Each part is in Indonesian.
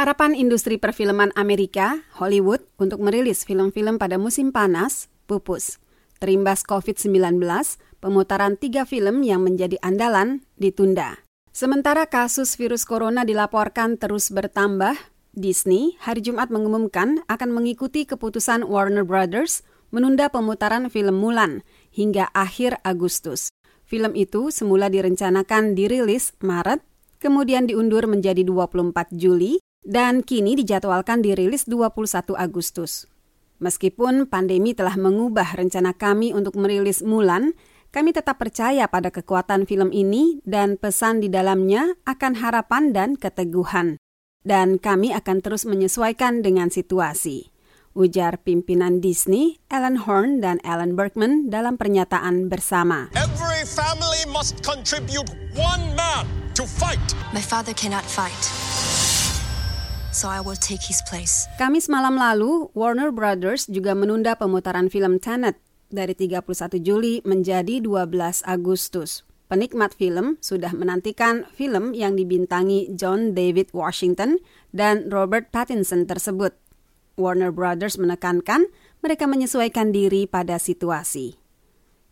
Harapan industri perfilman Amerika, Hollywood, untuk merilis film-film pada musim panas, pupus. Terimbas COVID-19, pemutaran tiga film yang menjadi andalan ditunda. Sementara kasus virus corona dilaporkan terus bertambah, Disney hari Jumat mengumumkan akan mengikuti keputusan Warner Brothers menunda pemutaran film Mulan hingga akhir Agustus. Film itu semula direncanakan dirilis Maret, kemudian diundur menjadi 24 Juli, dan kini dijadwalkan dirilis 21 Agustus. Meskipun pandemi telah mengubah rencana kami untuk merilis Mulan, kami tetap percaya pada kekuatan film ini dan pesan di dalamnya akan harapan dan keteguhan. Dan kami akan terus menyesuaikan dengan situasi. Ujar pimpinan Disney, Alan Horn dan Alan Bergman dalam pernyataan bersama. Every family must contribute one man to fight. My father cannot fight so I will take his place. Kamis malam lalu, Warner Brothers juga menunda pemutaran film Tenet dari 31 Juli menjadi 12 Agustus. Penikmat film sudah menantikan film yang dibintangi John David Washington dan Robert Pattinson tersebut. Warner Brothers menekankan mereka menyesuaikan diri pada situasi.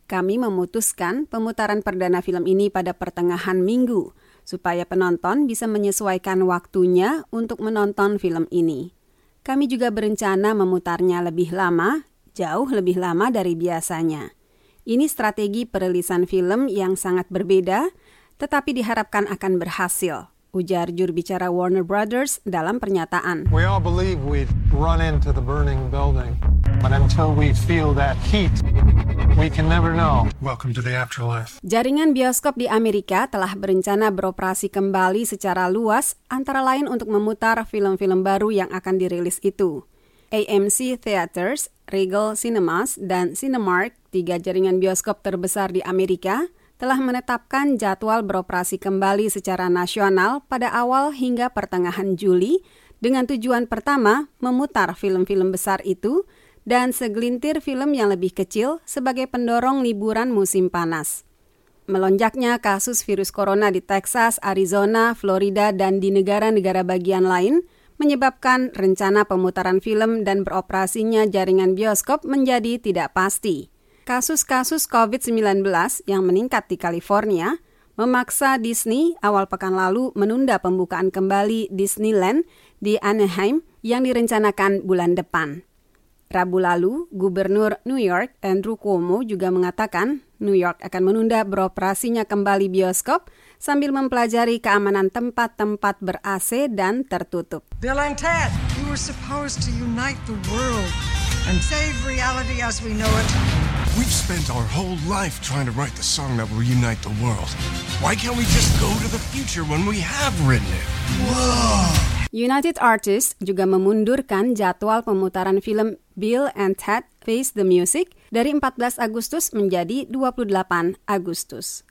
Kami memutuskan pemutaran perdana film ini pada pertengahan minggu supaya penonton bisa menyesuaikan waktunya untuk menonton film ini. Kami juga berencana memutarnya lebih lama, jauh lebih lama dari biasanya. Ini strategi perilisan film yang sangat berbeda, tetapi diharapkan akan berhasil, ujar juru bicara Warner Brothers dalam pernyataan. We We can never know. Welcome to the afterlife. Jaringan bioskop di Amerika telah berencana beroperasi kembali secara luas, antara lain untuk memutar film-film baru yang akan dirilis itu. AMC Theaters, Regal Cinemas, dan Cinemark, tiga jaringan bioskop terbesar di Amerika, telah menetapkan jadwal beroperasi kembali secara nasional pada awal hingga pertengahan Juli dengan tujuan pertama memutar film-film besar itu dan segelintir film yang lebih kecil sebagai pendorong liburan musim panas. Melonjaknya kasus virus corona di Texas, Arizona, Florida, dan di negara-negara bagian lain menyebabkan rencana pemutaran film dan beroperasinya jaringan bioskop menjadi tidak pasti. Kasus-kasus COVID-19 yang meningkat di California memaksa Disney awal pekan lalu menunda pembukaan kembali Disneyland di Anaheim yang direncanakan bulan depan. Rabu lalu, Gubernur New York Andrew Cuomo juga mengatakan New York akan menunda beroperasinya kembali bioskop sambil mempelajari keamanan tempat-tempat ber-AC dan tertutup. Bill and Ted, you were supposed to unite the world and save reality as we know it. We've spent our whole life trying to write the song that will unite the world. Why can't we just go to the future when we have written it? Whoa! United Artists juga memundurkan jadwal pemutaran film Bill and Ted Face the Music dari 14 Agustus menjadi 28 Agustus.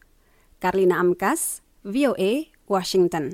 Karlina Amkas, VOA, Washington.